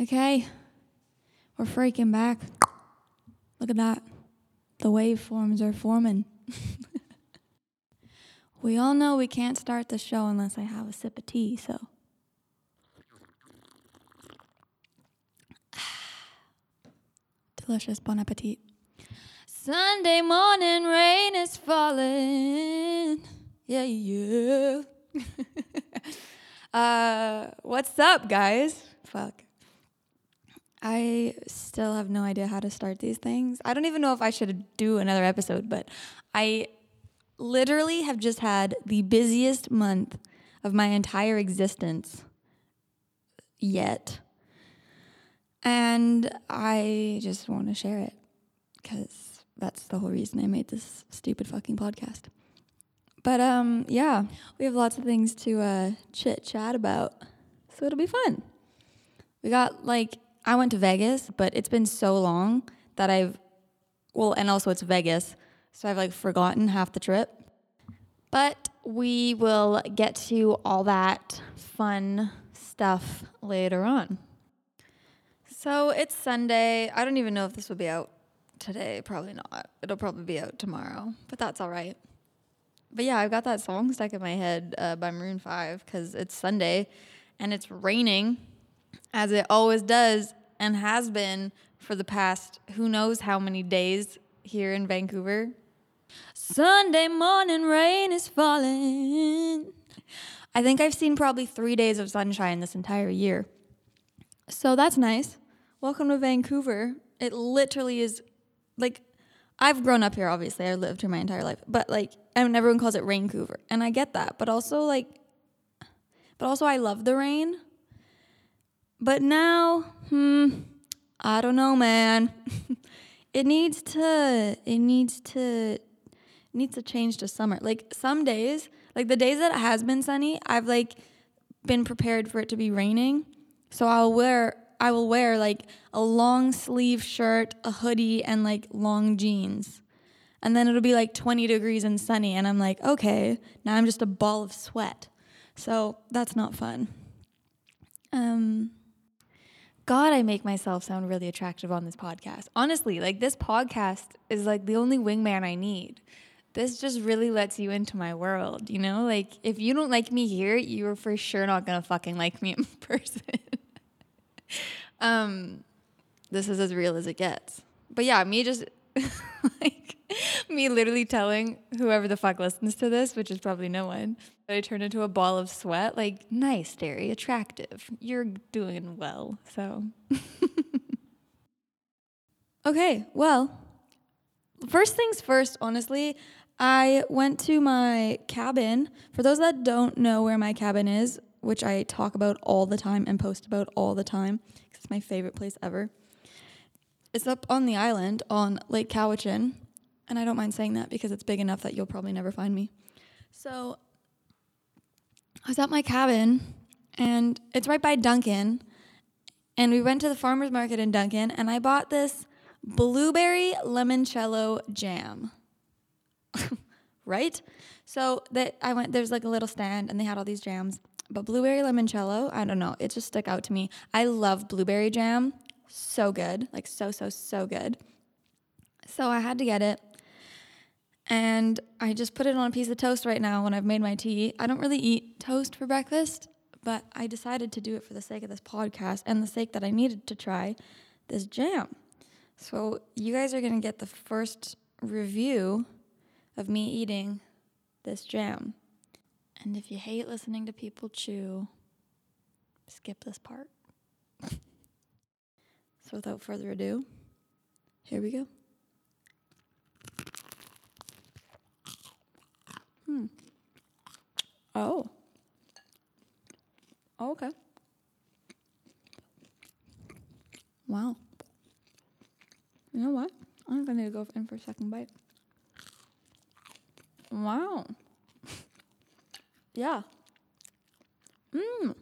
Okay. We're freaking back. Look at that. The waveforms are forming. we all know we can't start the show unless I have a sip of tea, so. Delicious. Bon appetit. Sunday morning rain is falling. Yeah, yeah. uh, what's up, guys? Fuck. I still have no idea how to start these things. I don't even know if I should do another episode, but I literally have just had the busiest month of my entire existence yet. And I just want to share it because that's the whole reason I made this stupid fucking podcast. But um yeah, we have lots of things to uh chit chat about. So it'll be fun. We got like I went to Vegas, but it's been so long that I've well, and also it's Vegas, so I've like forgotten half the trip. But we will get to all that fun stuff later on. So it's Sunday. I don't even know if this will be out today. Probably not. It'll probably be out tomorrow, but that's all right. But yeah, I've got that song stuck in my head uh, by Maroon 5 because it's Sunday and it's raining as it always does and has been for the past who knows how many days here in Vancouver. Sunday morning rain is falling. I think I've seen probably three days of sunshine this entire year. So that's nice. Welcome to Vancouver. It literally is like I've grown up here, obviously. I lived here my entire life. But like and everyone calls it Raincouver. And I get that. But also like but also I love the rain. But now, hmm, I don't know, man. it needs to it needs to needs to change to summer. Like some days, like the days that it has been sunny, I've like been prepared for it to be raining. So I'll wear I will wear like a long sleeve shirt, a hoodie and like long jeans. And then it'll be like 20 degrees and sunny and I'm like, "Okay, now I'm just a ball of sweat." So that's not fun. Um God, I make myself sound really attractive on this podcast. Honestly, like this podcast is like the only wingman I need. This just really lets you into my world, you know? Like if you don't like me here, you're for sure not gonna fucking like me in person. um, this is as real as it gets. But yeah, me just like me literally telling whoever the fuck listens to this, which is probably no one, that I turned into a ball of sweat. Like, nice, Derry, attractive. You're doing well. So, okay, well, first things first, honestly, I went to my cabin. For those that don't know where my cabin is, which I talk about all the time and post about all the time, because it's my favorite place ever. It's up on the island on Lake Cowichan, and I don't mind saying that because it's big enough that you'll probably never find me. So I was at my cabin, and it's right by Duncan. And we went to the farmer's market in Duncan, and I bought this blueberry limoncello jam. right? So that I went there's like a little stand and they had all these jams. But blueberry limoncello, I don't know, it just stuck out to me. I love blueberry jam. So good. Like so so so good. So I had to get it. And I just put it on a piece of toast right now when I've made my tea. I don't really eat toast for breakfast, but I decided to do it for the sake of this podcast and the sake that I needed to try this jam. So you guys are going to get the first review of me eating this jam. And if you hate listening to people chew, skip this part. so without further ado, here we go. Hmm. Oh. oh. Okay. Wow. You know what? I'm gonna go in for a second bite. Wow. yeah. Mmm.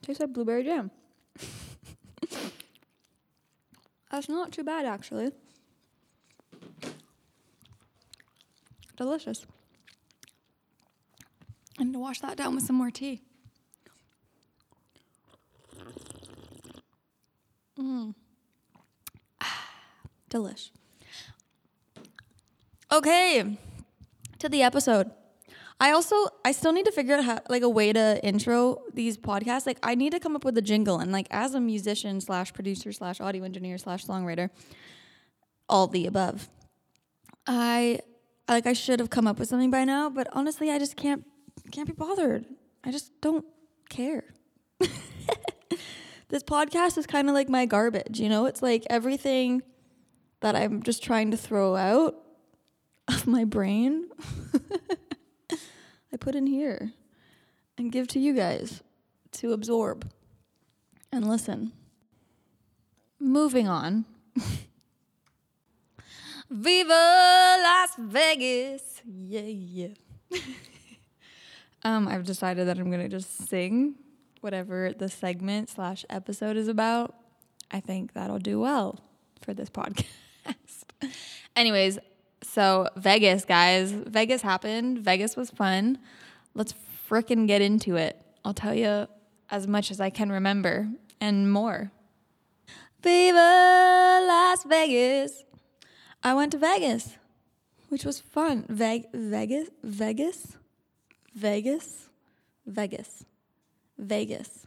Tastes like blueberry jam. That's not too bad, actually. Delicious. And to wash that down with some more tea. Mmm. Delish. Okay, to the episode. I also I still need to figure out how like a way to intro these podcasts. Like I need to come up with a jingle and like as a musician slash producer slash audio engineer slash songwriter, all the above. I like I should have come up with something by now, but honestly I just can't can't be bothered. I just don't care. this podcast is kind of like my garbage, you know? It's like everything that I'm just trying to throw out of my brain. I put in here and give to you guys to absorb and listen. Moving on. Viva Las Vegas! Yeah, yeah. um, I've decided that I'm gonna just sing whatever the segment slash episode is about. I think that'll do well for this podcast. Anyways, so Vegas, guys, Vegas happened. Vegas was fun. Let's fricking get into it. I'll tell you as much as I can remember and more. Viva Las Vegas. I went to Vegas, which was fun. Veg- Vegas, Vegas, Vegas, Vegas, Vegas.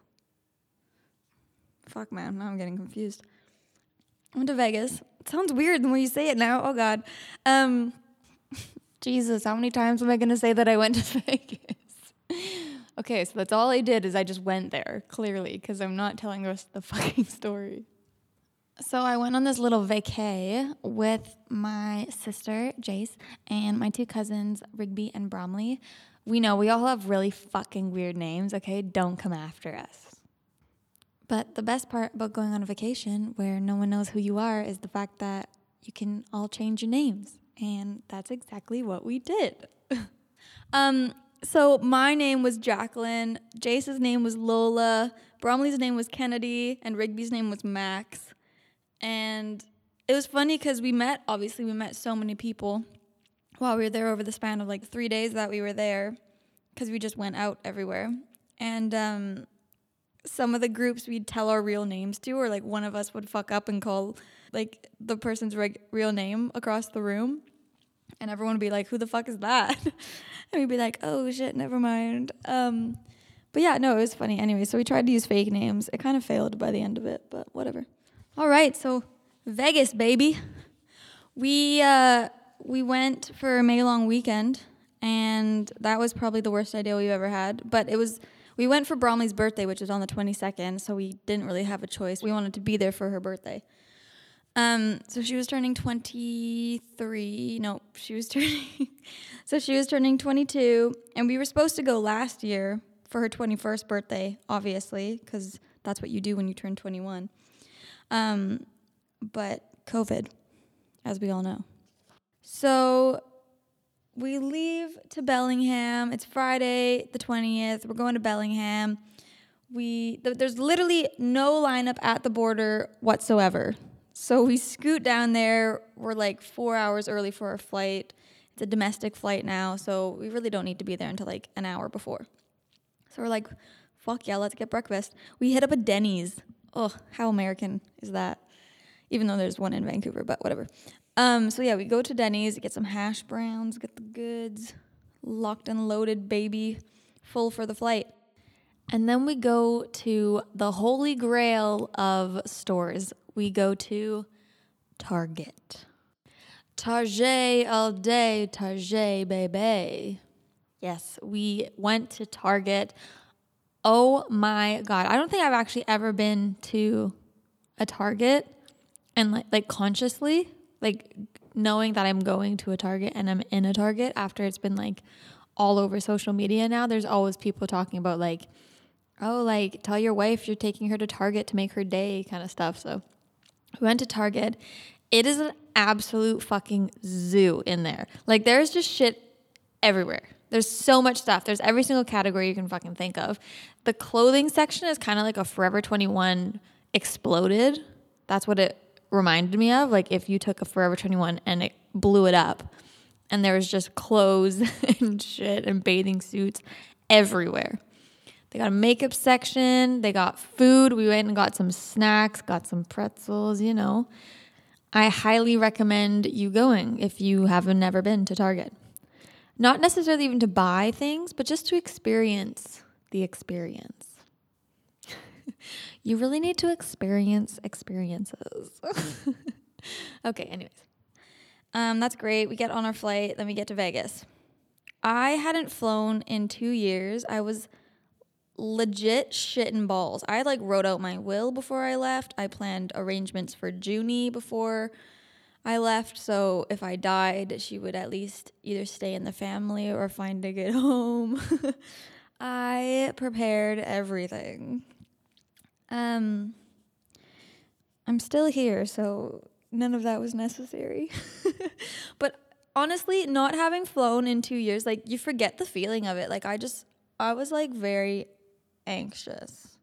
Fuck, man. Now I'm getting confused. I went to Vegas. It sounds weird when you say it now. Oh, God. Um, Jesus, how many times am I going to say that I went to Vegas? okay, so that's all I did is I just went there, clearly, because I'm not telling the rest of the fucking story. So I went on this little vacay with my sister, Jace, and my two cousins, Rigby and Bromley. We know we all have really fucking weird names, okay? Don't come after us. But the best part about going on a vacation where no one knows who you are is the fact that you can all change your names. And that's exactly what we did. um, so my name was Jacqueline, Jace's name was Lola, Bromley's name was Kennedy, and Rigby's name was Max. And it was funny because we met, obviously, we met so many people while we were there over the span of like three days that we were there because we just went out everywhere. And um, some of the groups we'd tell our real names to, or like one of us would fuck up and call like the person's reg- real name across the room. And everyone would be like, who the fuck is that? and we'd be like, oh shit, never mind. Um, but yeah, no, it was funny. Anyway, so we tried to use fake names. It kind of failed by the end of it, but whatever. All right, so Vegas, baby. We uh, we went for a May long weekend, and that was probably the worst idea we've ever had. But it was we went for Bromley's birthday, which was on the twenty second, so we didn't really have a choice. We wanted to be there for her birthday. Um, so she was turning twenty three. No, she was turning. so she was turning twenty two, and we were supposed to go last year for her twenty first birthday, obviously, because that's what you do when you turn twenty one. Um, but COVID, as we all know. So we leave to Bellingham. It's Friday, the 20th. We're going to Bellingham. We th- there's literally no lineup at the border whatsoever. So we scoot down there. We're like four hours early for our flight. It's a domestic flight now, so we really don't need to be there until like an hour before. So we're like, fuck yeah, let's get breakfast. We hit up a Denny's. Oh, how American is that? Even though there's one in Vancouver, but whatever. Um, so yeah, we go to Denny's, get some hash browns, get the goods, locked and loaded, baby, full for the flight. And then we go to the holy grail of stores. We go to Target. Target all day, Target baby. Yes, we went to Target. Oh my god. I don't think I've actually ever been to a Target and like like consciously like knowing that I'm going to a Target and I'm in a Target after it's been like all over social media now. There's always people talking about like oh like tell your wife you're taking her to Target to make her day kind of stuff. So we went to Target. It is an absolute fucking zoo in there. Like there's just shit everywhere. There's so much stuff. There's every single category you can fucking think of. The clothing section is kind of like a Forever 21 exploded. That's what it reminded me of. Like if you took a Forever 21 and it blew it up and there was just clothes and shit and bathing suits everywhere. They got a makeup section. They got food. We went and got some snacks, got some pretzels, you know. I highly recommend you going if you haven't never been to Target. Not necessarily even to buy things, but just to experience the experience. you really need to experience experiences. okay, anyways. Um, that's great. We get on our flight, then we get to Vegas. I hadn't flown in two years. I was legit shitting balls. I like wrote out my will before I left. I planned arrangements for Junie before I left. So if I died, she would at least either stay in the family or find a good home. I prepared everything. Um, I'm still here, so none of that was necessary. but honestly, not having flown in two years, like you forget the feeling of it. Like I just, I was like very anxious.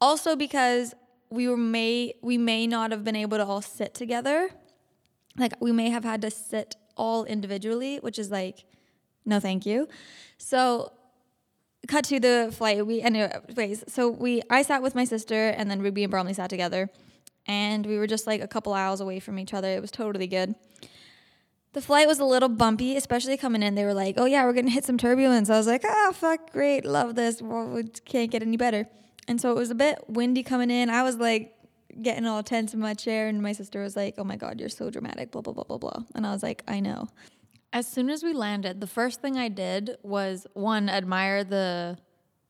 Also because we were may we may not have been able to all sit together. Like we may have had to sit all individually, which is like no thank you. So cut to the flight. We anyways, so we I sat with my sister and then Ruby and Bromley sat together and we were just like a couple aisles away from each other. It was totally good. The flight was a little bumpy, especially coming in. They were like, "Oh yeah, we're gonna hit some turbulence." I was like, "Ah, oh, fuck, great, love this. Well, we can't get any better." And so it was a bit windy coming in. I was like getting all tense in my chair, and my sister was like, "Oh my god, you're so dramatic." Blah blah blah blah blah. And I was like, "I know." As soon as we landed, the first thing I did was one admire the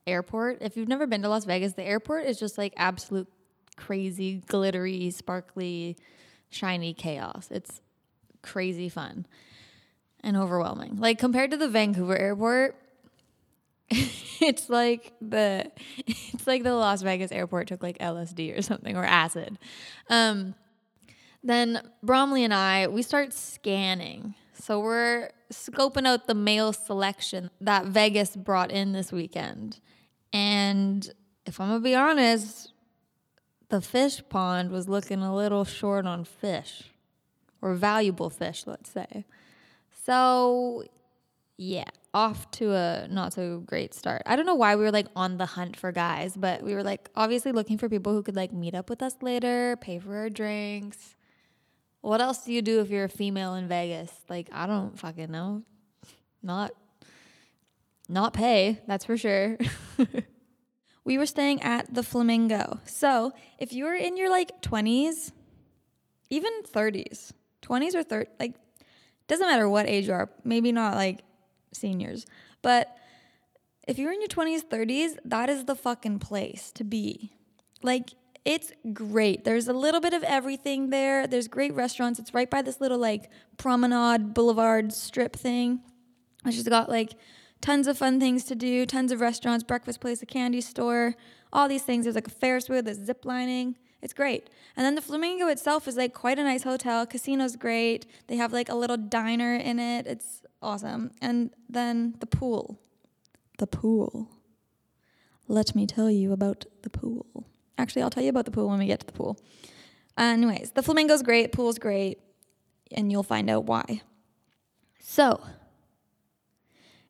airport. If you've never been to Las Vegas, the airport is just like absolute crazy, glittery, sparkly, shiny chaos. It's crazy fun and overwhelming. Like compared to the Vancouver airport, it's like the it's like the Las Vegas airport took like LSD or something or acid. Um, then Bromley and I we start scanning. So we're scoping out the male selection that Vegas brought in this weekend. And if I'm gonna be honest, the fish pond was looking a little short on fish or valuable fish, let's say. So, yeah, off to a not so great start. I don't know why we were like on the hunt for guys, but we were like obviously looking for people who could like meet up with us later, pay for our drinks. What else do you do if you're a female in Vegas? Like, I don't fucking know. Not not pay, that's for sure. we were staying at the Flamingo. So, if you were in your like 20s, even 30s, 20s or 30, like, doesn't matter what age you are, maybe not like seniors, but if you're in your 20s, 30s, that is the fucking place to be. Like, it's great. There's a little bit of everything there. There's great restaurants. It's right by this little like promenade boulevard strip thing, which has got like tons of fun things to do, tons of restaurants, breakfast place, a candy store, all these things. There's like a Ferris wheel, there's zip lining. It's great. And then the Flamingo itself is like quite a nice hotel. Casino's great. They have like a little diner in it. It's awesome. And then the pool. The pool. Let me tell you about the pool. Actually, I'll tell you about the pool when we get to the pool. Anyways, the Flamingo's great, pool's great, and you'll find out why. So,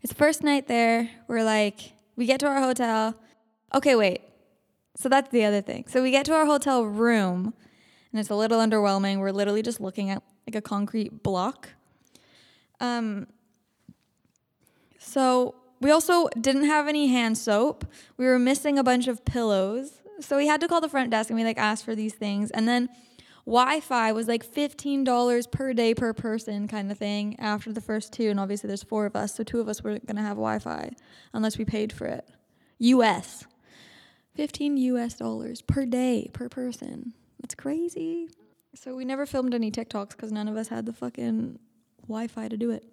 it's first night there. We're like, we get to our hotel. Okay, wait. So that's the other thing. So we get to our hotel room and it's a little underwhelming. We're literally just looking at like a concrete block. Um so we also didn't have any hand soap. We were missing a bunch of pillows. So we had to call the front desk and we like asked for these things. And then Wi-Fi was like $15 per day per person kind of thing after the first two and obviously there's four of us, so two of us weren't going to have Wi-Fi unless we paid for it. US. 15 US dollars per day per person. That's crazy. So we never filmed any TikToks because none of us had the fucking Wi Fi to do it.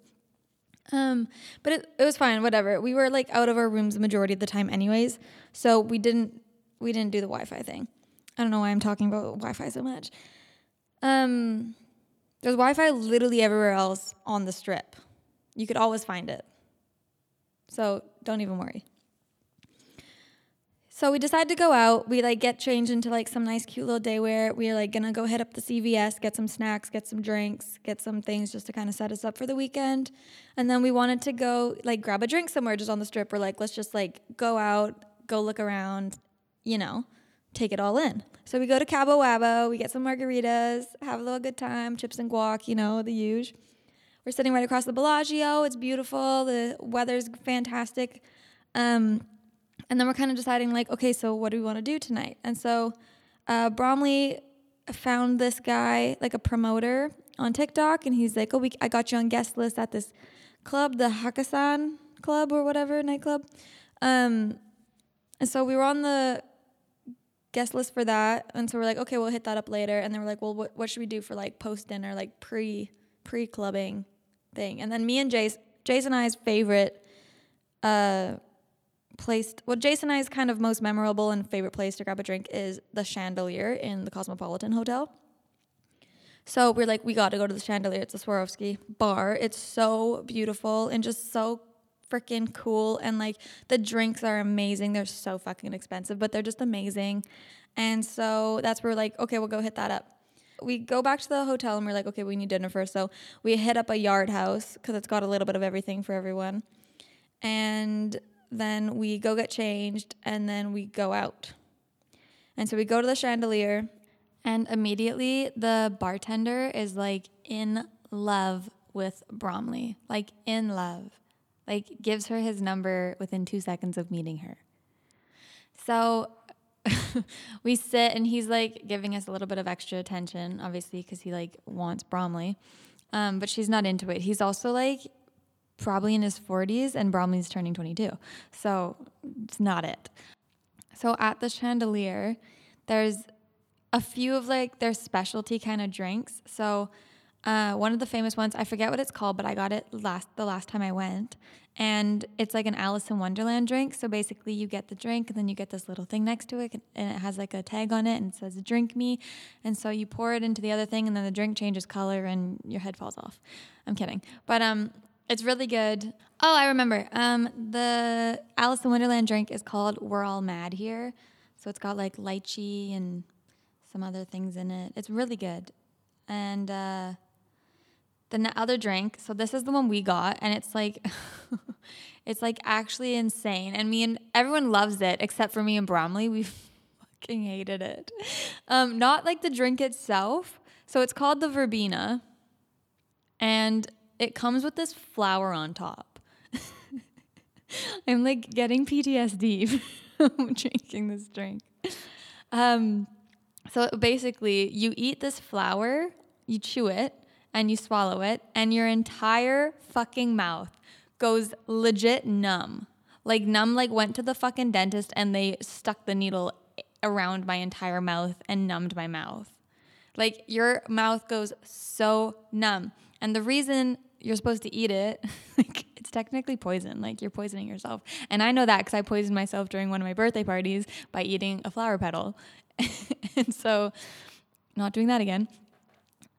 Um, but it, it was fine, whatever. We were like out of our rooms the majority of the time anyways. So we didn't we didn't do the Wi Fi thing. I don't know why I'm talking about Wi Fi so much. Um there's Wi Fi literally everywhere else on the strip. You could always find it. So don't even worry. So we decided to go out. We like get changed into like some nice, cute little day wear. We are like gonna go hit up the CVS, get some snacks, get some drinks, get some things just to kind of set us up for the weekend. And then we wanted to go like grab a drink somewhere just on the strip. We're like, let's just like go out, go look around, you know, take it all in. So we go to Cabo Wabo, we get some margaritas, have a little good time, chips and guac, you know, the huge. We're sitting right across the Bellagio. It's beautiful. The weather's fantastic. Um, and then we're kind of deciding, like, okay, so what do we want to do tonight? And so uh, Bromley found this guy, like a promoter on TikTok, and he's like, oh, we, I got you on guest list at this club, the Hakkasan Club or whatever, nightclub. Um, and so we were on the guest list for that. And so we're like, okay, we'll hit that up later. And then we're like, well, what, what should we do for like post dinner, like pre pre clubbing thing? And then me and Jace, Jace and I's favorite uh, place, well, Jason and I's kind of most memorable and favorite place to grab a drink is the Chandelier in the Cosmopolitan Hotel. So we're like, we got to go to the Chandelier. It's a Swarovski bar. It's so beautiful and just so freaking cool. And like the drinks are amazing. They're so fucking expensive, but they're just amazing. And so that's where we're like, okay, we'll go hit that up. We go back to the hotel and we're like, okay, we need dinner first. So we hit up a yard house because it's got a little bit of everything for everyone. And then we go get changed and then we go out. And so we go to the chandelier. And immediately the bartender is like in love with Bromley, like in love like gives her his number within two seconds of meeting her. So we sit and he's like giving us a little bit of extra attention, obviously, because he like wants Bromley. Um, but she's not into it. He's also like probably in his 40s and Bromley's turning 22. So it's not it. So at the chandelier, there's a few of like their specialty kind of drinks. So uh, one of the famous ones, I forget what it's called, but I got it last the last time I went, and it's like an Alice in Wonderland drink. So basically, you get the drink, and then you get this little thing next to it, and it has like a tag on it, and it says "Drink Me," and so you pour it into the other thing, and then the drink changes color, and your head falls off. I'm kidding, but um, it's really good. Oh, I remember. Um, the Alice in Wonderland drink is called "We're All Mad Here," so it's got like lychee and some other things in it. It's really good, and. Uh, the other drink, so this is the one we got, and it's like, it's like actually insane. And me and everyone loves it except for me and Bromley. We fucking hated it. Um, not like the drink itself. So it's called the verbena, and it comes with this flower on top. I'm like getting PTSD from drinking this drink. Um, so basically, you eat this flower, you chew it, and you swallow it, and your entire fucking mouth goes legit numb. Like numb, like went to the fucking dentist and they stuck the needle around my entire mouth and numbed my mouth. Like your mouth goes so numb. And the reason you're supposed to eat it, like it's technically poison. Like you're poisoning yourself. And I know that because I poisoned myself during one of my birthday parties by eating a flower petal. and so, not doing that again.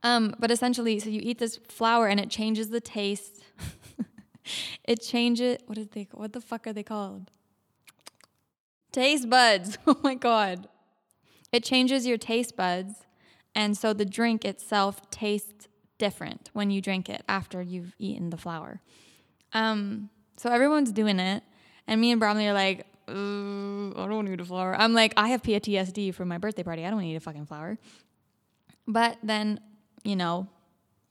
Um, but essentially, so you eat this flower and it changes the taste. it changes. What did they? What the fuck are they called? Taste buds. Oh my god. It changes your taste buds, and so the drink itself tastes different when you drink it after you've eaten the flower. Um, so everyone's doing it, and me and Bromley are like, I don't need a flower. I'm like, I have PTSD from my birthday party. I don't need a fucking flower. But then you know,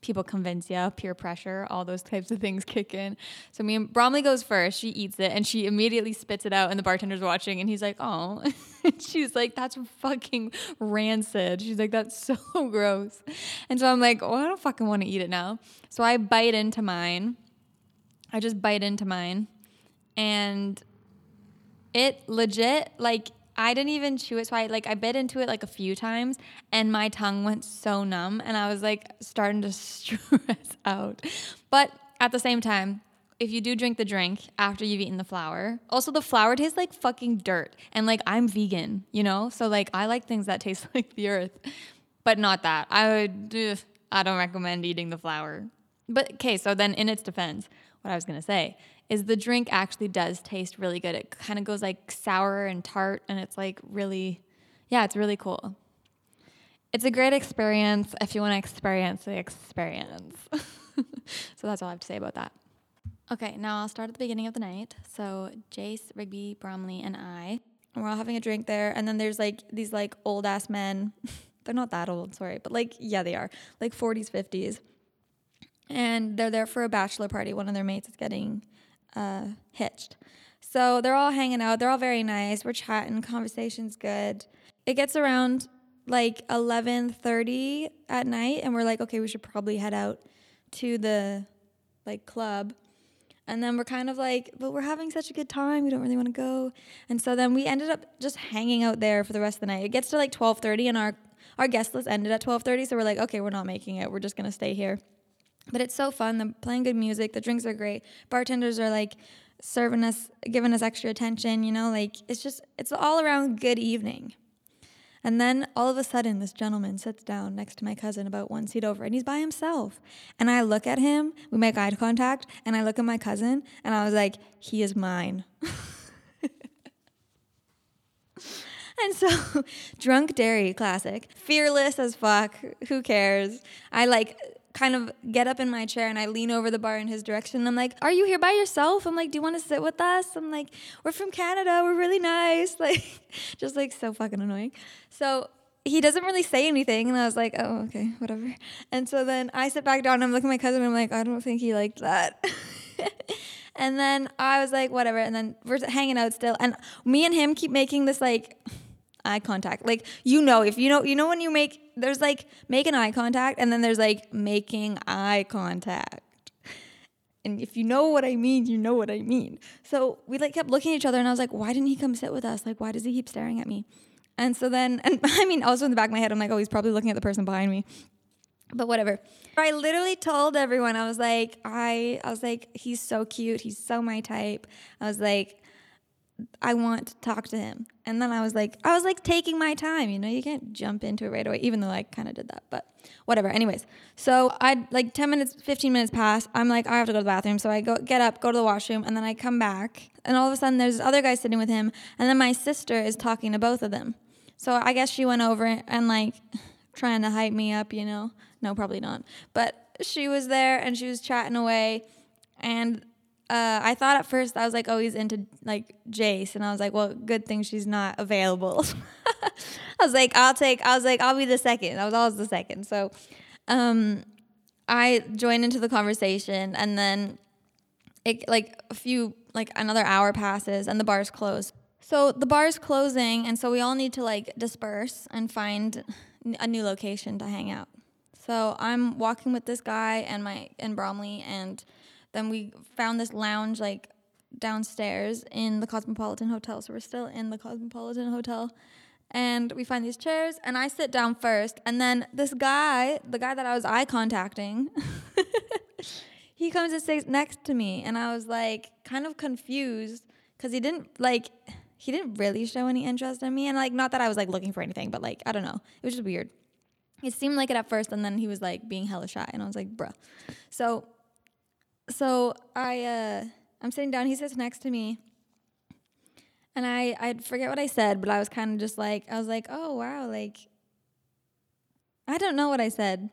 people convince you, peer pressure, all those types of things kick in. So me and Bromley goes first. She eats it and she immediately spits it out, and the bartender's watching, and he's like, "Oh," she's like, "That's fucking rancid." She's like, "That's so gross," and so I'm like, "Oh, I don't fucking want to eat it now." So I bite into mine. I just bite into mine, and it legit like I didn't even chew it. So I like I bit into it like a few times and my tongue went so numb and I was like starting to stress out. But at the same time, if you do drink the drink after you've eaten the flower, also the flower tastes like fucking dirt. And like I'm vegan, you know? So like I like things that taste like the earth. But not that. I would I don't recommend eating the flower. But okay, so then in its defense, what I was gonna say is the drink actually does taste really good. It kind of goes like sour and tart, and it's like really, yeah, it's really cool. It's a great experience if you want to experience the experience. so that's all I have to say about that. Okay, now I'll start at the beginning of the night. So Jace, Rigby, Bromley, and I, we're all having a drink there, and then there's like these like old ass men. they're not that old, sorry, but like yeah, they are like 40s, 50s, and they're there for a bachelor party. One of their mates is getting uh, hitched, so they're all hanging out. They're all very nice. We're chatting, conversation's good. It gets around like 11:30 at night, and we're like, okay, we should probably head out to the like club and then we're kind of like, but we're having such a good time. We don't really want to go. And so then we ended up just hanging out there for the rest of the night. It gets to like 12:30 and our our guest list ended at 12:30, so we're like, okay, we're not making it. We're just to stay here. But it's so fun. They're playing good music. The drinks are great. Bartenders are like serving us, giving us extra attention, you know, like it's just it's all around good evening. And then all of a sudden, this gentleman sits down next to my cousin about one seat over, and he's by himself. And I look at him, we make eye contact, and I look at my cousin, and I was like, he is mine. and so, drunk Derry classic, fearless as fuck, who cares? I like kind of get up in my chair and I lean over the bar in his direction. And I'm like, Are you here by yourself? I'm like, Do you want to sit with us? I'm like, We're from Canada. We're really nice. Like, just like so fucking annoying. So he doesn't really say anything. And I was like, Oh, okay, whatever. And so then I sit back down and I'm looking at my cousin and I'm like, I don't think he liked that. and then I was like, Whatever. And then we're hanging out still. And me and him keep making this like, eye contact. Like you know, if you know, you know when you make there's like make an eye contact, and then there's like making eye contact. And if you know what I mean, you know what I mean. So we like kept looking at each other, and I was like, why didn't he come sit with us? Like, why does he keep staring at me? And so then, and I mean, also in the back of my head, I'm like, oh, he's probably looking at the person behind me. But whatever. I literally told everyone, I was like, I, I was like, he's so cute. He's so my type. I was like, I want to talk to him. And then I was like, I was like taking my time, you know, you can't jump into it right away, even though I kind of did that, but whatever. Anyways, so I like 10 minutes, 15 minutes pass. I'm like, I have to go to the bathroom. So I go get up, go to the washroom, and then I come back. And all of a sudden, there's this other guy sitting with him. And then my sister is talking to both of them. So I guess she went over and like trying to hype me up, you know? No, probably not. But she was there and she was chatting away. And uh, I thought at first I was like, oh, he's into like Jace, and I was like, well, good thing she's not available. I was like, I'll take. I was like, I'll be the second. I was always the second. So, um, I joined into the conversation, and then it like a few like another hour passes, and the bar's closed. So the bar's closing, and so we all need to like disperse and find a new location to hang out. So I'm walking with this guy and my and Bromley and then we found this lounge like downstairs in the Cosmopolitan Hotel. So we're still in the Cosmopolitan Hotel. And we find these chairs, and I sit down first. And then this guy, the guy that I was eye contacting, he comes and sits next to me. And I was like, kind of confused because he didn't like, he didn't really show any interest in me. And like, not that I was like looking for anything, but like, I don't know. It was just weird. It seemed like it at first, and then he was like being hella shy. And I was like, bruh. So so I uh, I'm sitting down. He sits next to me, and I I forget what I said, but I was kind of just like I was like, oh wow, like I don't know what I said.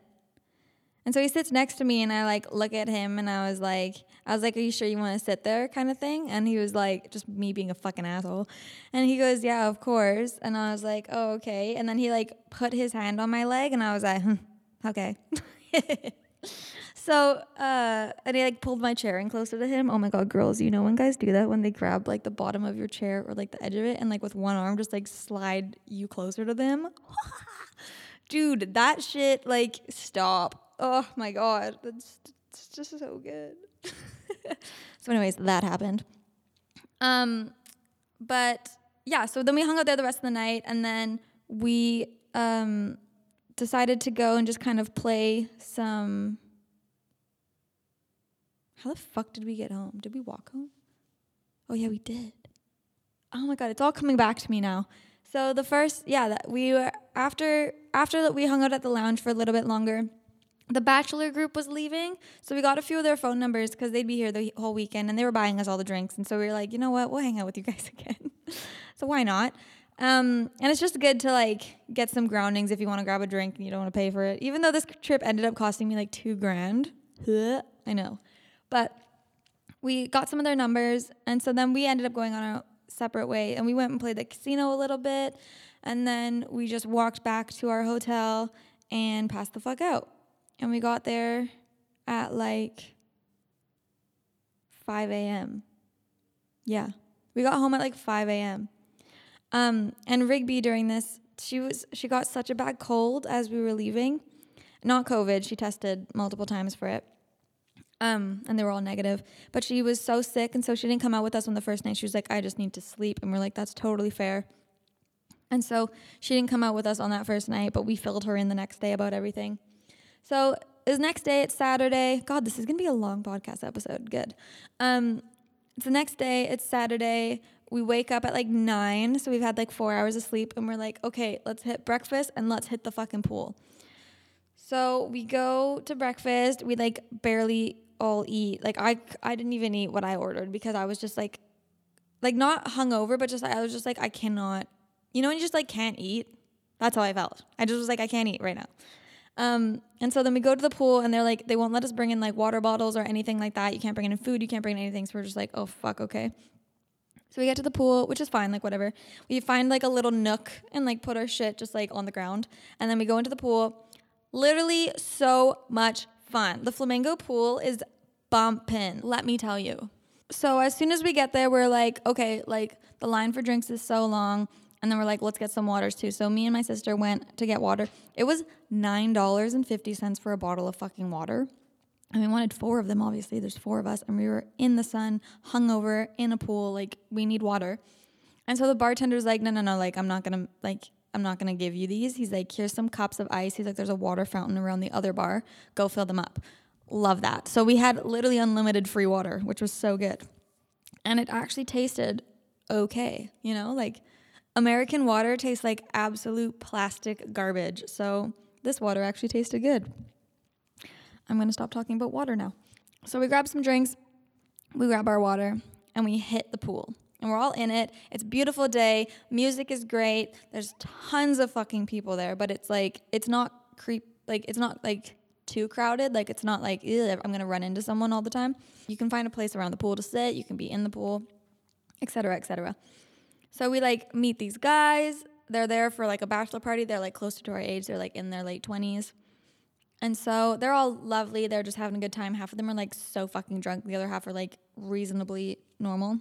And so he sits next to me, and I like look at him, and I was like, I was like, are you sure you want to sit there, kind of thing? And he was like, just me being a fucking asshole. And he goes, yeah, of course. And I was like, oh okay. And then he like put his hand on my leg, and I was like, hmm, okay. So, uh, and he like pulled my chair in closer to him. Oh my god, girls, you know when guys do that when they grab like the bottom of your chair or like the edge of it and like with one arm just like slide you closer to them. Dude, that shit like stop. Oh my god, that's, that's just so good. so, anyways, that happened. Um, but yeah, so then we hung out there the rest of the night, and then we um decided to go and just kind of play some how the fuck did we get home? Did we walk home? Oh yeah, we did. Oh my god, it's all coming back to me now. So the first, yeah, that we were after after that we hung out at the lounge for a little bit longer. the bachelor group was leaving, so we got a few of their phone numbers because they'd be here the whole weekend and they were buying us all the drinks. And so we were like, you know what, we'll hang out with you guys again. so why not? Um, and it's just good to like get some groundings if you want to grab a drink and you don't want to pay for it. Even though this trip ended up costing me like two grand. I know. But we got some of their numbers. And so then we ended up going on a separate way and we went and played the casino a little bit. And then we just walked back to our hotel and passed the fuck out. And we got there at like 5 a.m. Yeah. We got home at like 5 a.m. Um, and Rigby during this, she was she got such a bad cold as we were leaving. Not COVID. She tested multiple times for it. Um, and they were all negative. But she was so sick, and so she didn't come out with us on the first night. She was like, "I just need to sleep," and we're like, "That's totally fair." And so she didn't come out with us on that first night, but we filled her in the next day about everything. So the next day, it's Saturday. God, this is gonna be a long podcast episode. Good. Um, it's the next day. It's Saturday. We wake up at like nine, so we've had like four hours of sleep, and we're like, okay, let's hit breakfast and let's hit the fucking pool. So we go to breakfast. We like barely all eat. Like I, I didn't even eat what I ordered because I was just like, like not hungover, but just I was just like I cannot you know, when you just like can't eat. That's how I felt. I just was like, I can't eat right now. Um, and so then we go to the pool and they're like, they won't let us bring in like water bottles or anything like that. You can't bring in food. You can't bring in anything. So we're just like, oh, fuck, okay. So we get to the pool, which is fine, like whatever. We find like a little nook and like put our shit just like on the ground. And then we go into the pool. Literally so much fun. The flamingo pool is bumping, let me tell you. So as soon as we get there, we're like, okay, like the line for drinks is so long. And then we're like, let's get some waters too. So me and my sister went to get water. It was $9.50 for a bottle of fucking water. And we wanted four of them, obviously. There's four of us. And we were in the sun, hungover, in a pool. Like, we need water. And so the bartender's like, no, no, no. Like, I'm not going to, like, I'm not to give you these. He's like, here's some cups of ice. He's like, there's a water fountain around the other bar. Go fill them up. Love that. So we had literally unlimited free water, which was so good. And it actually tasted okay, you know, like American water tastes like absolute plastic garbage. So this water actually tasted good. I'm to stop talking about water now. So we grab some drinks, we grab our water, and we hit the pool. And we're all in it. It's beautiful day. Music is great. There's tons of fucking people there, but it's like it's not creep like it's not like too crowded. Like it's not like I'm gonna run into someone all the time. You can find a place around the pool to sit. You can be in the pool, etc., etc. So we like meet these guys. They're there for like a bachelor party. They're like closer to our age. They're like in their late 20s. And so they're all lovely. They're just having a good time. Half of them are like so fucking drunk. The other half are like reasonably normal.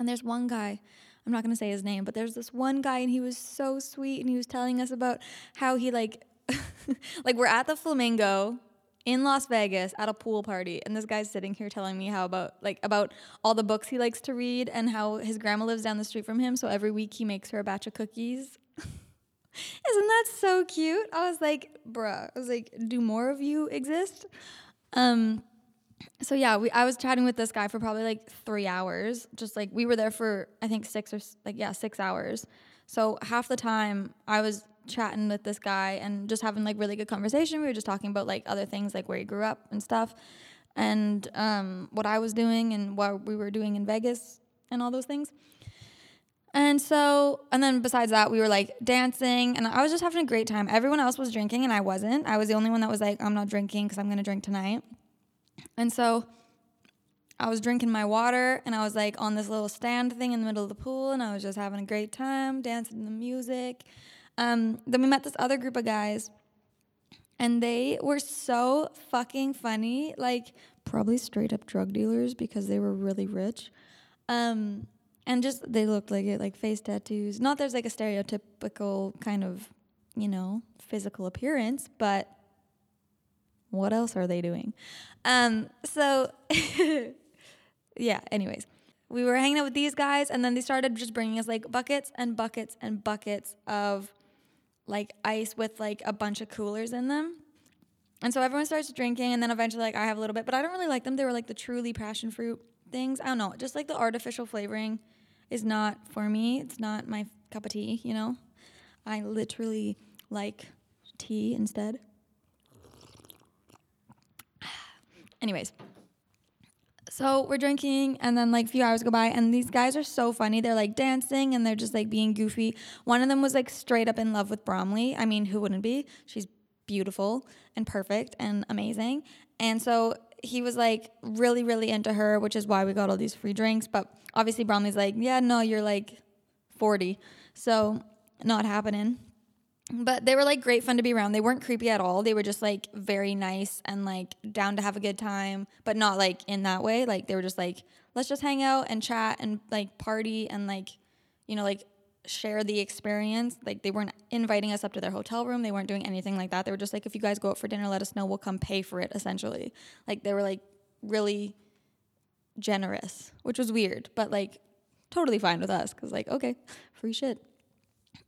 And there's one guy, I'm not going to say his name, but there's this one guy and he was so sweet and he was telling us about how he like like we're at the flamingo in Las Vegas at a pool party, and this guy's sitting here telling me how about like about all the books he likes to read and how his grandma lives down the street from him. So every week he makes her a batch of cookies. Isn't that so cute? I was like, bruh. I was like, do more of you exist? Um, so yeah, we I was chatting with this guy for probably like three hours. Just like we were there for I think six or like yeah six hours. So half the time I was chatting with this guy and just having like really good conversation. We were just talking about like other things like where he grew up and stuff and um, what I was doing and what we were doing in Vegas and all those things. And so, and then besides that, we were like dancing and I was just having a great time. Everyone else was drinking and I wasn't. I was the only one that was like, I'm not drinking because I'm to drink tonight. And so I was drinking my water and I was like on this little stand thing in the middle of the pool and I was just having a great time, dancing to the music. Um, then we met this other group of guys, and they were so fucking funny. Like, probably straight up drug dealers because they were really rich. Um, and just they looked like it, like face tattoos. Not there's like a stereotypical kind of, you know, physical appearance, but what else are they doing? Um, so, yeah, anyways, we were hanging out with these guys, and then they started just bringing us like buckets and buckets and buckets of like ice with like a bunch of coolers in them. And so everyone starts drinking, and then eventually, like, I have a little bit, but I don't really like them. They were like the truly passion fruit things. I don't know. Just like the artificial flavoring is not for me. It's not my cup of tea, you know? I literally like tea instead. Anyways, so we're drinking, and then like a few hours go by, and these guys are so funny. They're like dancing and they're just like being goofy. One of them was like straight up in love with Bromley. I mean, who wouldn't be? She's beautiful and perfect and amazing. And so he was like really, really into her, which is why we got all these free drinks. But obviously, Bromley's like, yeah, no, you're like 40. So not happening. But they were like great fun to be around. They weren't creepy at all. They were just like very nice and like down to have a good time, but not like in that way. Like they were just like, let's just hang out and chat and like party and like, you know, like share the experience. Like they weren't inviting us up to their hotel room. They weren't doing anything like that. They were just like, if you guys go out for dinner, let us know. We'll come pay for it, essentially. Like they were like really generous, which was weird, but like totally fine with us because, like, okay, free shit.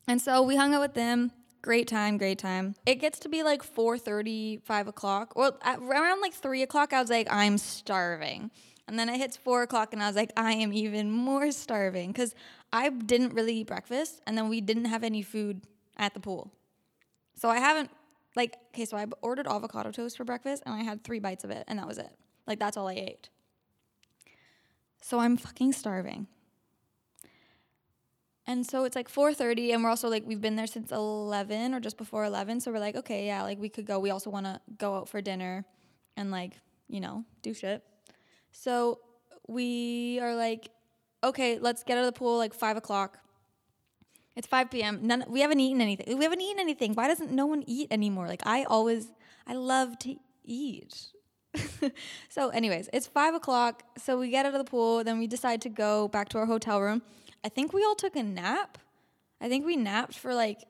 And so we hung out with them. Great time, great time. It gets to be like 4.30, 5 o'clock. Well, around like 3 o'clock, I was like, I'm starving. And then it hits 4 o'clock, and I was like, I am even more starving because I didn't really eat breakfast, and then we didn't have any food at the pool. So I haven't, like, okay, so I ordered avocado toast for breakfast, and I had three bites of it, and that was it. Like, that's all I ate. So I'm fucking starving. And so it's like 4:30 and we're also like we've been there since 11 or just before 11 so we're like okay yeah like we could go. We also want to go out for dinner and like you know do shit. So we are like okay let's get out of the pool like 5 o'clock. It's 5 p.m none we haven't eaten anything. We haven't eaten anything. Why doesn't no one eat anymore? Like I always I love to eat. So anyways it's 5 o'clock so we get out of the pool then we decide to go back to our hotel room I think we all took a nap. I think we napped for like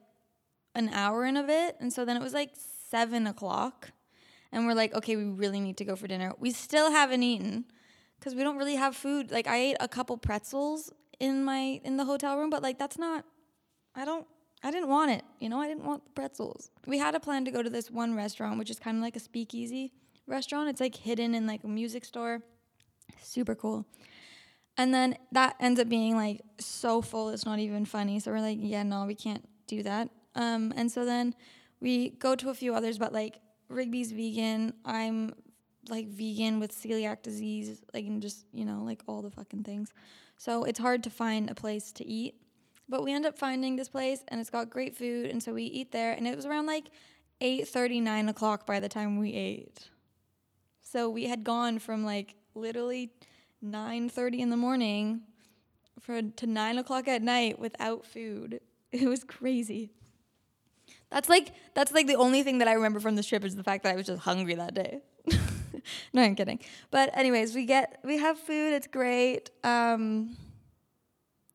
an hour and a bit. And so then it was like seven o'clock. And we're like, okay, we really need to go for dinner. We still haven't eaten because we don't really have food. Like I ate a couple pretzels in my in the hotel room, but like that's not I don't I didn't want it. You know, I didn't want the pretzels. We had a plan to go to this one restaurant, which is kind of like a speakeasy restaurant. It's like hidden in like a music store. Super cool. And then that ends up being like so full, it's not even funny. So we're like, yeah, no, we can't do that. Um, and so then we go to a few others, but like Rigby's vegan. I'm like vegan with celiac disease, like, and just, you know, like all the fucking things. So it's hard to find a place to eat. But we end up finding this place and it's got great food. And so we eat there. And it was around like 8 39 o'clock by the time we ate. So we had gone from like literally 9.30 in the morning for to 9 o'clock at night without food. It was crazy. That's like that's like the only thing that i remember from this trip is the fact that i was just hungry that day. No i'm kidding. But anyways we get we have food it's great um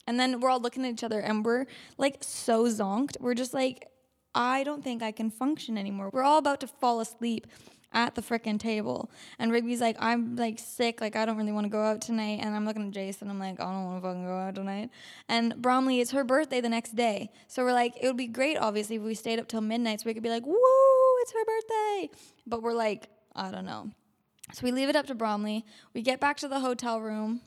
and then we're all looking at each other and we're like so zonked. We're just like i don't think i can function anymore. We're all about to fall asleep at the freaking table. And Rigby's like, I'm like sick, like I don't really want to go out tonight. And I'm looking at Jason, I'm like, I don't want to fucking go out tonight. And Bromley, it's her birthday the next day. So we're like, it would be great, obviously, if we stayed up till midnight so we could be like, woo, it's her birthday. But we're like, I don't know. So we leave it up to Bromley. We get back to the hotel room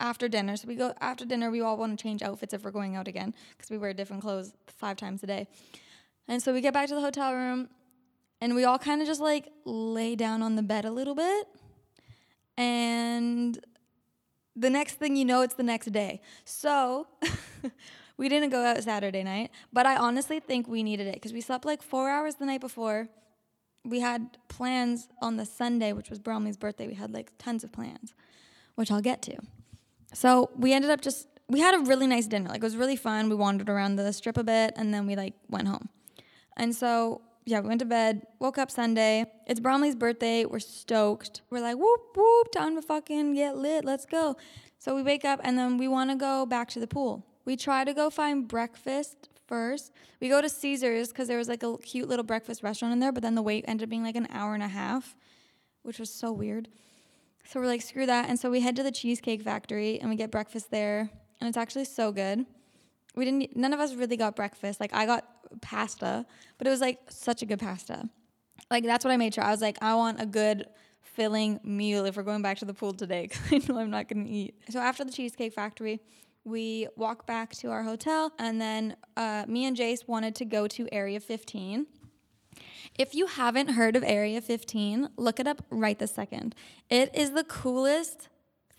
after dinner. So we go after dinner, we all want to change outfits if we're going out again because we wear different clothes five times a day. And so we get back to the hotel room and we all kind of just like lay down on the bed a little bit. And the next thing you know, it's the next day. So we didn't go out Saturday night, but I honestly think we needed it because we slept like four hours the night before. We had plans on the Sunday, which was Bromley's birthday. We had like tons of plans, which I'll get to. So we ended up just, we had a really nice dinner. Like it was really fun. We wandered around the strip a bit and then we like went home. And so yeah, we went to bed, woke up Sunday. It's Bromley's birthday. We're stoked. We're like, whoop, whoop, time to fucking get lit. Let's go. So we wake up and then we want to go back to the pool. We try to go find breakfast first. We go to Caesars because there was like a cute little breakfast restaurant in there, but then the wait ended up being like an hour and a half, which was so weird. So we're like, screw that. And so we head to the Cheesecake Factory and we get breakfast there. And it's actually so good. We didn't, none of us really got breakfast. Like I got pasta, but it was like such a good pasta. Like that's what I made sure. I was like, I want a good filling meal if we're going back to the pool today because I know I'm not going to eat. So after the Cheesecake Factory, we walk back to our hotel, and then uh, me and Jace wanted to go to Area 15. If you haven't heard of Area 15, look it up right this second. It is the coolest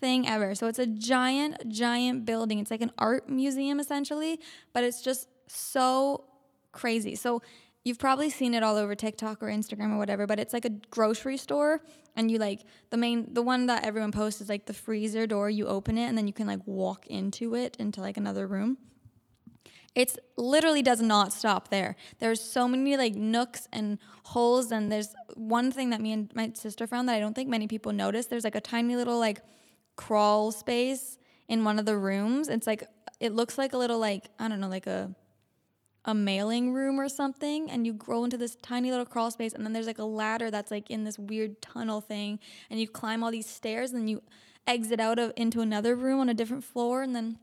thing ever. So it's a giant, giant building. It's like an art museum essentially, but it's just so crazy. So you've probably seen it all over TikTok or Instagram or whatever, but it's like a grocery store and you like the main the one that everyone posts is like the freezer door, you open it and then you can like walk into it into like another room. It's literally does not stop there. There's so many like nooks and holes and there's one thing that me and my sister found that I don't think many people notice. There's like a tiny little like crawl space in one of the rooms. It's like it looks like a little like I don't know like a a mailing room or something and you grow into this tiny little crawl space and then there's like a ladder that's like in this weird tunnel thing and you climb all these stairs and you exit out of into another room on a different floor and then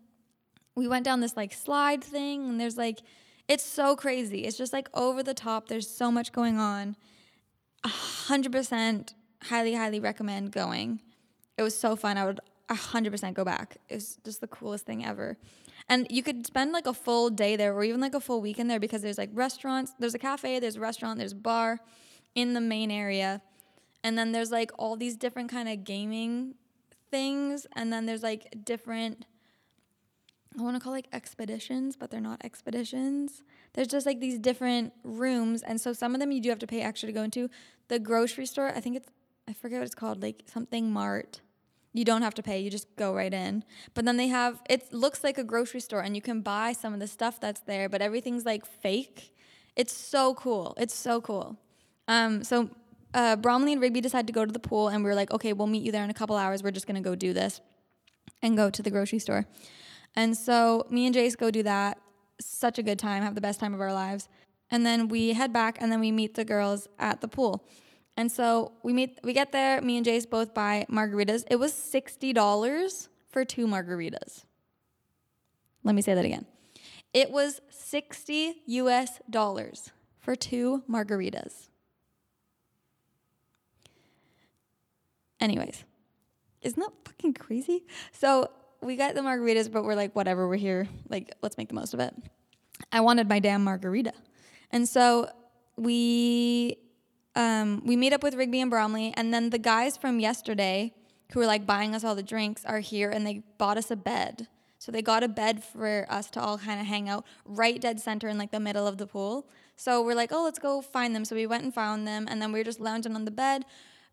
we went down this like slide thing and there's like it's so crazy. It's just like over the top. There's so much going on. 100% highly highly recommend going. It was so fun. I would 100% go back. It was just the coolest thing ever and you could spend like a full day there or even like a full weekend there because there's like restaurants, there's a cafe, there's a restaurant, there's a bar in the main area. And then there's like all these different kind of gaming things and then there's like different I want to call like expeditions, but they're not expeditions. There's just like these different rooms and so some of them you do have to pay extra to go into. The grocery store, I think it's I forget what it's called, like something mart you don't have to pay, you just go right in. But then they have it looks like a grocery store and you can buy some of the stuff that's there, but everything's like fake. It's so cool. It's so cool. Um, so uh, Bromley and Rigby decided to go to the pool, and we were like, okay, we'll meet you there in a couple hours. We're just gonna go do this and go to the grocery store. And so me and Jace go do that. Such a good time, have the best time of our lives. And then we head back, and then we meet the girls at the pool. And so we meet we get there, me and Jace both buy margaritas. It was $60 for two margaritas. Let me say that again. It was 60 US dollars for two margaritas. Anyways, isn't that fucking crazy? So we got the margaritas, but we're like, whatever, we're here. Like, let's make the most of it. I wanted my damn margarita. And so we um, we meet up with Rigby and Bromley, and then the guys from yesterday who were like buying us all the drinks are here, and they bought us a bed. So they got a bed for us to all kind of hang out right dead center in like the middle of the pool. So we're like, oh, let's go find them. So we went and found them, and then we were just lounging on the bed.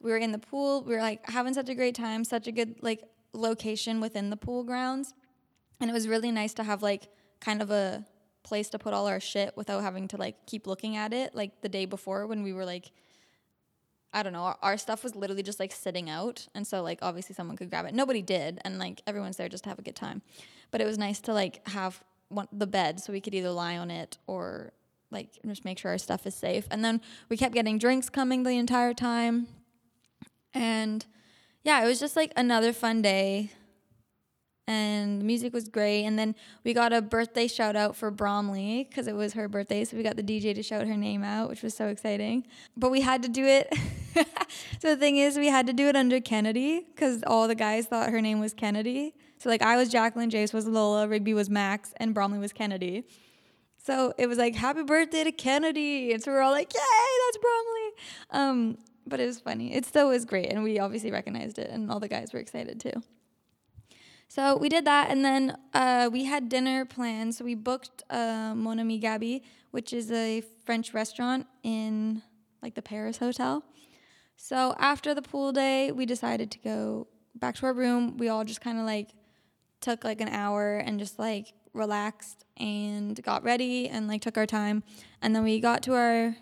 We were in the pool. We were like having such a great time, such a good like location within the pool grounds, and it was really nice to have like kind of a place to put all our shit without having to like keep looking at it like the day before when we were like I don't know, our, our, stuff was literally just like sitting out. And so, like, obviously someone could grab it. Nobody did. And like, everyone's there just to have a good time. But it was nice to like have one, the bed so we could either lie on it or like just make sure our stuff is safe. And then we kept getting drinks coming the entire time. And yeah, it was just like another fun day and the music was great. And then we got a birthday shout out for Bromley because it was her birthday. So we got the DJ to shout her name out, which was so exciting. But we had to do it. so the thing is, we had to do it under Kennedy because all the guys thought her name was Kennedy. So like I was Jacqueline, Jace was Lola, Rigby was Max, and Bromley was Kennedy. So it was like happy birthday to Kennedy, and so we are all like, yay, that's Bromley. Um, but it was funny. It still was great, and we obviously recognized it, and all the guys were excited too. So we did that, and then uh, we had dinner planned. So we booked uh, Mon Ami Gabi, which is a French restaurant in like the Paris hotel. So after the pool day, we decided to go back to our room. We all just kind of like took like an hour and just like relaxed and got ready and like took our time. And then we got to our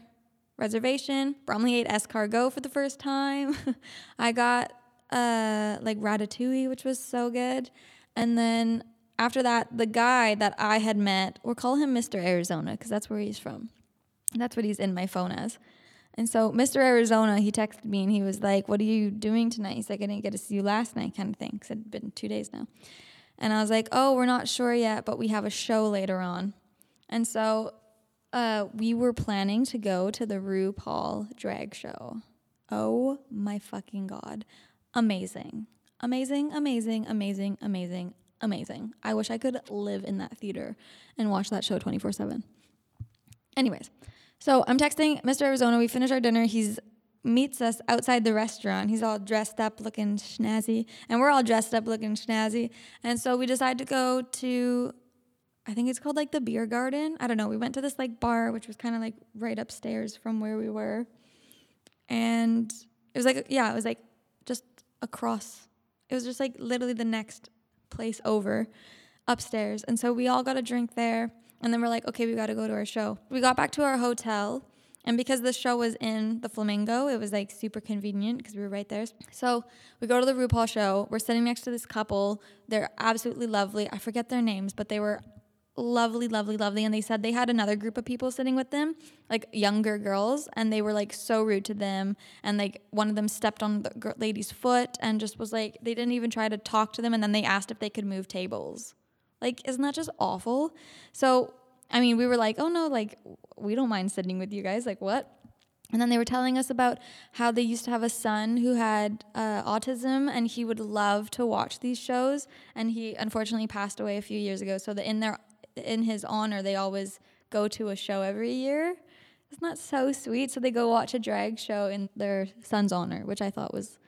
reservation. Bromley ate escargot for the first time. I got uh, like ratatouille, which was so good. And then after that, the guy that I had met, we'll call him Mr. Arizona because that's where he's from. That's what he's in my phone as. And so Mr. Arizona, he texted me and he was like, What are you doing tonight? He's like, I didn't get to see you last night, kind of thing, because it had been two days now. And I was like, Oh, we're not sure yet, but we have a show later on. And so uh, we were planning to go to the RuPaul drag show. Oh my fucking God amazing. Amazing, amazing, amazing, amazing, amazing. I wish I could live in that theater and watch that show 24 7. Anyways, So I'm texting Mr. Arizona. We finish our dinner. He's meets us outside the restaurant. He's all dressed up, looking snazzy, and we're all dressed up, looking snazzy. And so we decide to go to, I think it's called like the beer garden. I don't know. We went to this like bar, which was kind of like right upstairs from where we were, and it was like yeah, it was like just across. It was just like literally the next place over, upstairs. And so we all got a drink there. And then we're like, okay, we got to go to our show. We got back to our hotel and because the show was in the Flamingo, it was like super convenient because we were right there. So we go to the RuPaul show. We're sitting next to this couple. They're absolutely lovely. I forget their names, but they were lovely, lovely, lovely. And they said they had another group of people sitting with them, like younger girls, and they were like so rude to them. And like one of them stepped on the lady's foot and just was like, they didn't even try to talk to them. And then they asked if they could move tables. Like, isn't that just awful? So I mean, we were like, oh no, like we don't mind sitting with you guys. Like what? And then they were telling us about how they used to have a son who had uh, autism, and he would love to watch these shows. And he unfortunately passed away a few years ago. So that in their in his honor, they always go to a show every year. Isn't that so sweet? So they go watch a drag show in their son's honor, which I thought was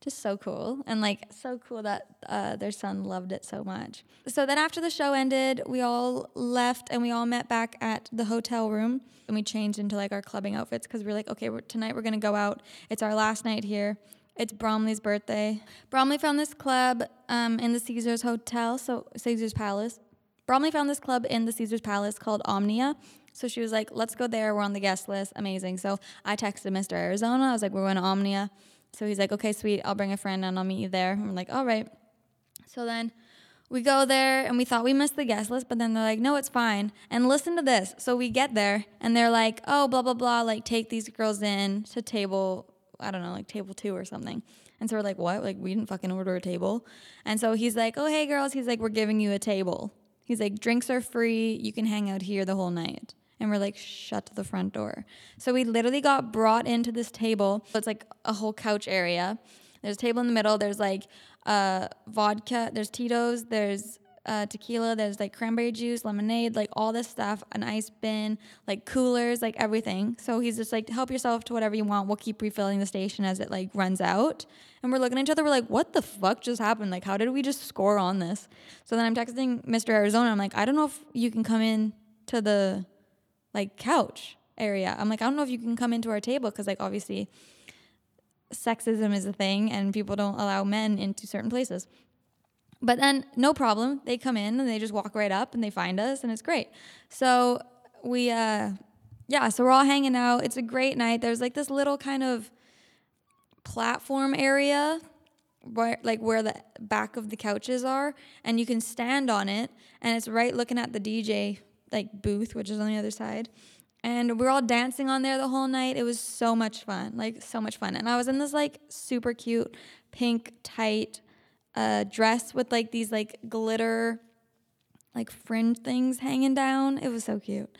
just so cool. And like so cool that uh, their son loved it so much. So then after the show ended we all left and we all met back at the hotel room. And we changed into like our clubbing outfits because we are like okay we're, tonight we're gonna go out. It's our last night here. It's bromley's birthday. Bromley found this club um, in the caesars hotel so caesars palace. Bromley found this club in the caesars palace called omnia. So she was like let's go there. We're on the guest list. Amazing. So i texted mr arizona. I was like we're going to omnia so he's like, okay, sweet, I'll bring a friend and I'll meet you there. I'm like, all right. So then we go there and we thought we missed the guest list, but then they're like, no, it's fine. And listen to this. So we get there and they're like, oh, blah, blah, blah, like take these girls in to table, I don't know, like table two or something. And so we're like, what? Like, we didn't fucking order a table. And so he's like, oh, hey, girls. He's like, we're giving you a table. He's like, drinks are free. You can hang out here the whole night and we're like, shut to the front door. So we literally got brought into this table. So it's like a whole couch area. There's a table in the middle. There's like uh, vodka. There's Tito's. There's uh, tequila. There's like cranberry juice, lemonade, like all this stuff, an ice bin, like coolers, like everything. So he's just like, help yourself to whatever you want. We'll keep refilling the station as it like runs out. And we're looking at each other. We're like, what the fuck just happened? Like, how did we just score on this? So then I'm texting Mr. Arizona. I'm like, I don't know if you can come in to the like couch area. I'm like, I don't know if you can come into our table because like obviously sexism is a thing and people don't allow men into certain places. But then no problem. They come in and they just walk right up and they find us and it's great. So we uh yeah, so we're all hanging out. It's a great night. There's like this little kind of platform area where like where the back of the couches are and you can stand on it and it's right looking at the DJ like booth, which is on the other side. And we are all dancing on there the whole night. It was so much fun, like so much fun. And I was in this like super cute pink tight uh, dress with like these like glitter like fringe things hanging down. It was so cute.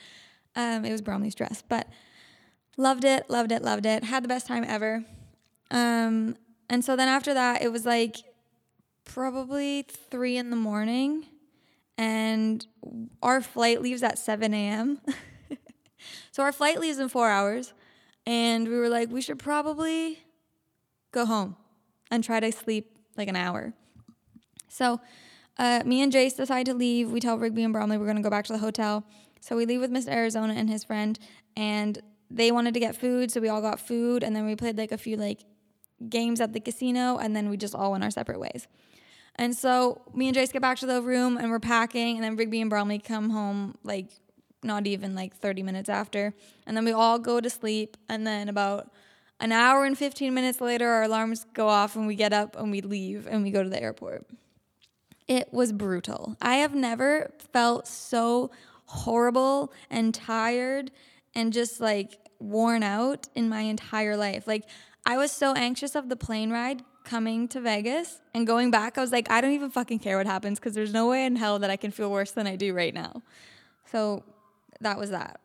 Um, it was Bromley's dress, but loved it, loved it, loved it. Had the best time ever. Um, and so then after that, it was like probably three in the morning and our flight leaves at 7 a.m. so our flight leaves in four hours, and we were like, we should probably go home and try to sleep like an hour. So uh, me and Jace decide to leave. We tell Rigby and Bromley we're going to go back to the hotel. So we leave with Mr. Arizona and his friend, and they wanted to get food, so we all got food, and then we played like a few like games at the casino, and then we just all went our separate ways. And so me and Jace get back to the room and we're packing, and then Rigby and Bromley come home like not even like 30 minutes after. And then we all go to sleep. And then about an hour and 15 minutes later, our alarms go off and we get up and we leave and we go to the airport. It was brutal. I have never felt so horrible and tired and just like worn out in my entire life. Like, I was so anxious of the plane ride coming to Vegas and going back, I was like, I don't even fucking care what happens because there's no way in hell that I can feel worse than I do right now. So that was that.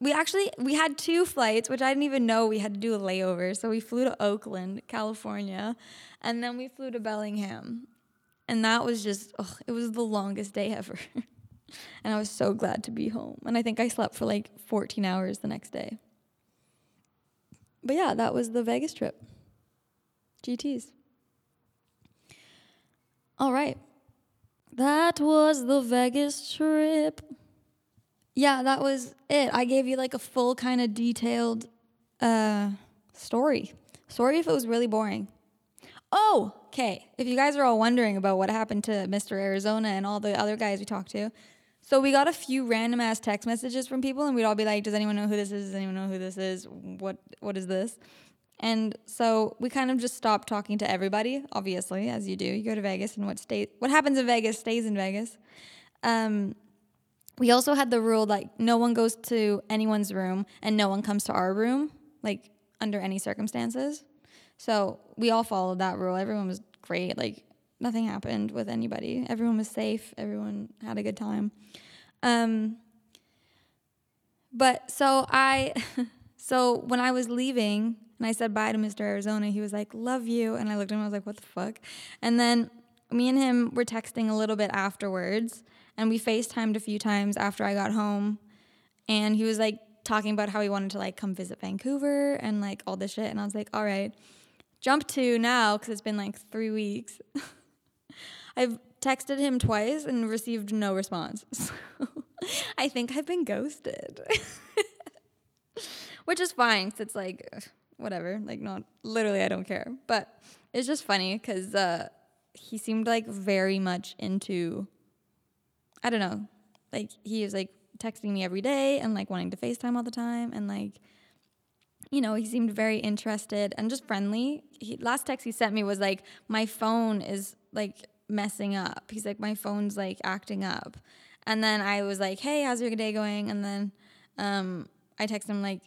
We actually we had two flights, which I didn't even know we had to do a layover. So we flew to Oakland, California, and then we flew to Bellingham. And that was just it was the longest day ever. and I was so glad to be home. And I think I slept for like 14 hours the next day. but yeah, that was the Vegas trip. GTs. All right. That was the Vegas trip. Yeah, that was it. I gave you like a full kind of detailed uh story. Sorry if it was really boring. Oh, okay. If you guys are all wondering about what happened to Mr. Arizona and all the other guys we talked to, so we got a few random ass text messages from people, and we'd all be like, "Does anyone know who this is? Does anyone know who this is? What what is this?" And so we kind of just stopped talking to everybody. Obviously, as you do, you go to Vegas, and what state what happens in Vegas stays in Vegas. Um, we also had the rule like no one goes to anyone's room, and no one comes to our room, like under any circumstances. So we all followed that rule. Everyone was great. Like nothing happened with anybody. Everyone was safe. Everyone had a good time. Um, but so I, so when I was leaving and I said bye to Mr. Arizona, he was like, "Love you," and I looked at him. And I was like, "What the fuck?" And then me and him were texting a little bit afterwards, and we FaceTimed a few times after I got home, and he was like talking about how he wanted to like come visit Vancouver and like all this shit, and I was like, "All right." Jump to now because it's been like three weeks. I've texted him twice and received no response. So I think I've been ghosted. Which is fine because it's like, whatever. Like, not literally, I don't care. But it's just funny because uh, he seemed like very much into, I don't know, like he was like texting me every day and like wanting to FaceTime all the time and like, you know, he seemed very interested and just friendly. He, last text he sent me was like, my phone is like messing up. He's like, my phone's like acting up. And then I was like, hey, how's your day going? And then um, I texted him like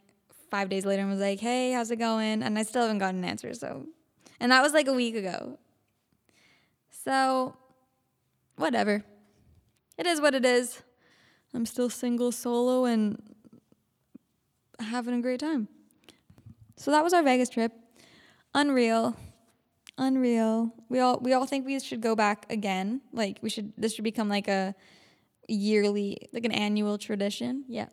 five days later and was like, hey, how's it going? And I still haven't gotten an answer. So, and that was like a week ago. So, whatever. It is what it is. I'm still single, solo, and having a great time. So that was our Vegas trip. Unreal. Unreal. We all we all think we should go back again. Like we should this should become like a yearly like an annual tradition. Yeah.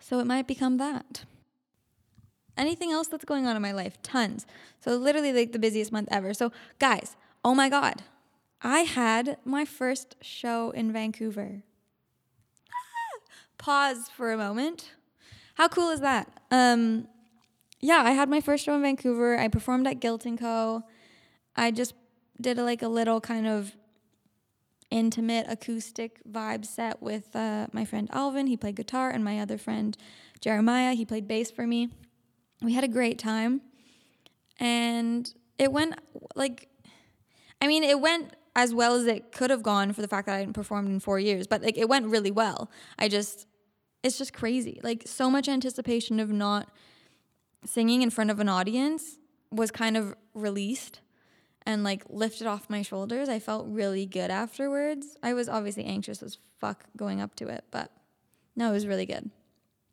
So it might become that. Anything else that's going on in my life? Tons. So literally like the busiest month ever. So guys, oh my god. I had my first show in Vancouver. Pause for a moment. How cool is that? Um, yeah, I had my first show in Vancouver. I performed at Guilt Co. I just did a, like a little kind of intimate acoustic vibe set with uh, my friend Alvin. He played guitar, and my other friend Jeremiah. He played bass for me. We had a great time, and it went like, I mean, it went as well as it could have gone for the fact that I hadn't performed in four years. But like, it went really well. I just, it's just crazy. Like, so much anticipation of not singing in front of an audience was kind of released and like lifted off my shoulders. I felt really good afterwards. I was obviously anxious as fuck going up to it, but no, it was really good.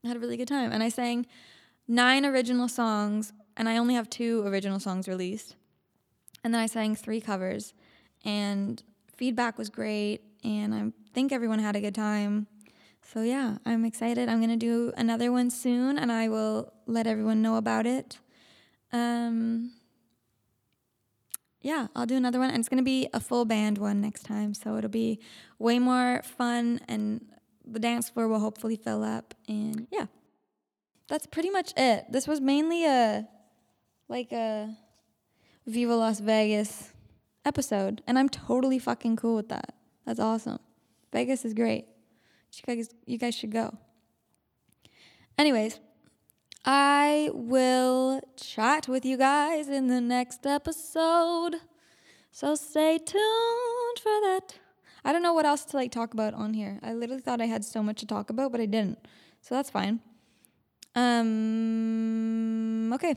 I had a really good time. And I sang nine original songs, and I only have two original songs released. And then I sang three covers, and feedback was great, and I think everyone had a good time. So yeah, I'm excited. I'm gonna do another one soon, and I will let everyone know about it. Um, yeah, I'll do another one, and it's gonna be a full band one next time. So it'll be way more fun, and the dance floor will hopefully fill up. And yeah, that's pretty much it. This was mainly a like a Viva Las Vegas episode, and I'm totally fucking cool with that. That's awesome. Vegas is great. You guys, you guys should go. Anyways, I will chat with you guys in the next episode. So stay tuned for that. I don't know what else to like talk about on here. I literally thought I had so much to talk about, but I didn't. So that's fine. Um okay.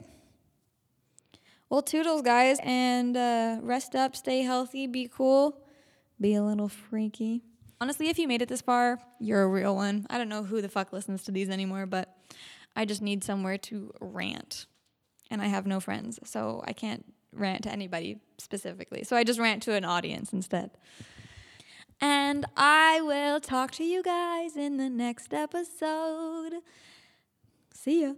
Well, toodles guys and uh, rest up, stay healthy, be cool, be a little freaky. Honestly, if you made it this far, you're a real one. I don't know who the fuck listens to these anymore, but I just need somewhere to rant. And I have no friends, so I can't rant to anybody specifically. So I just rant to an audience instead. And I will talk to you guys in the next episode. See ya.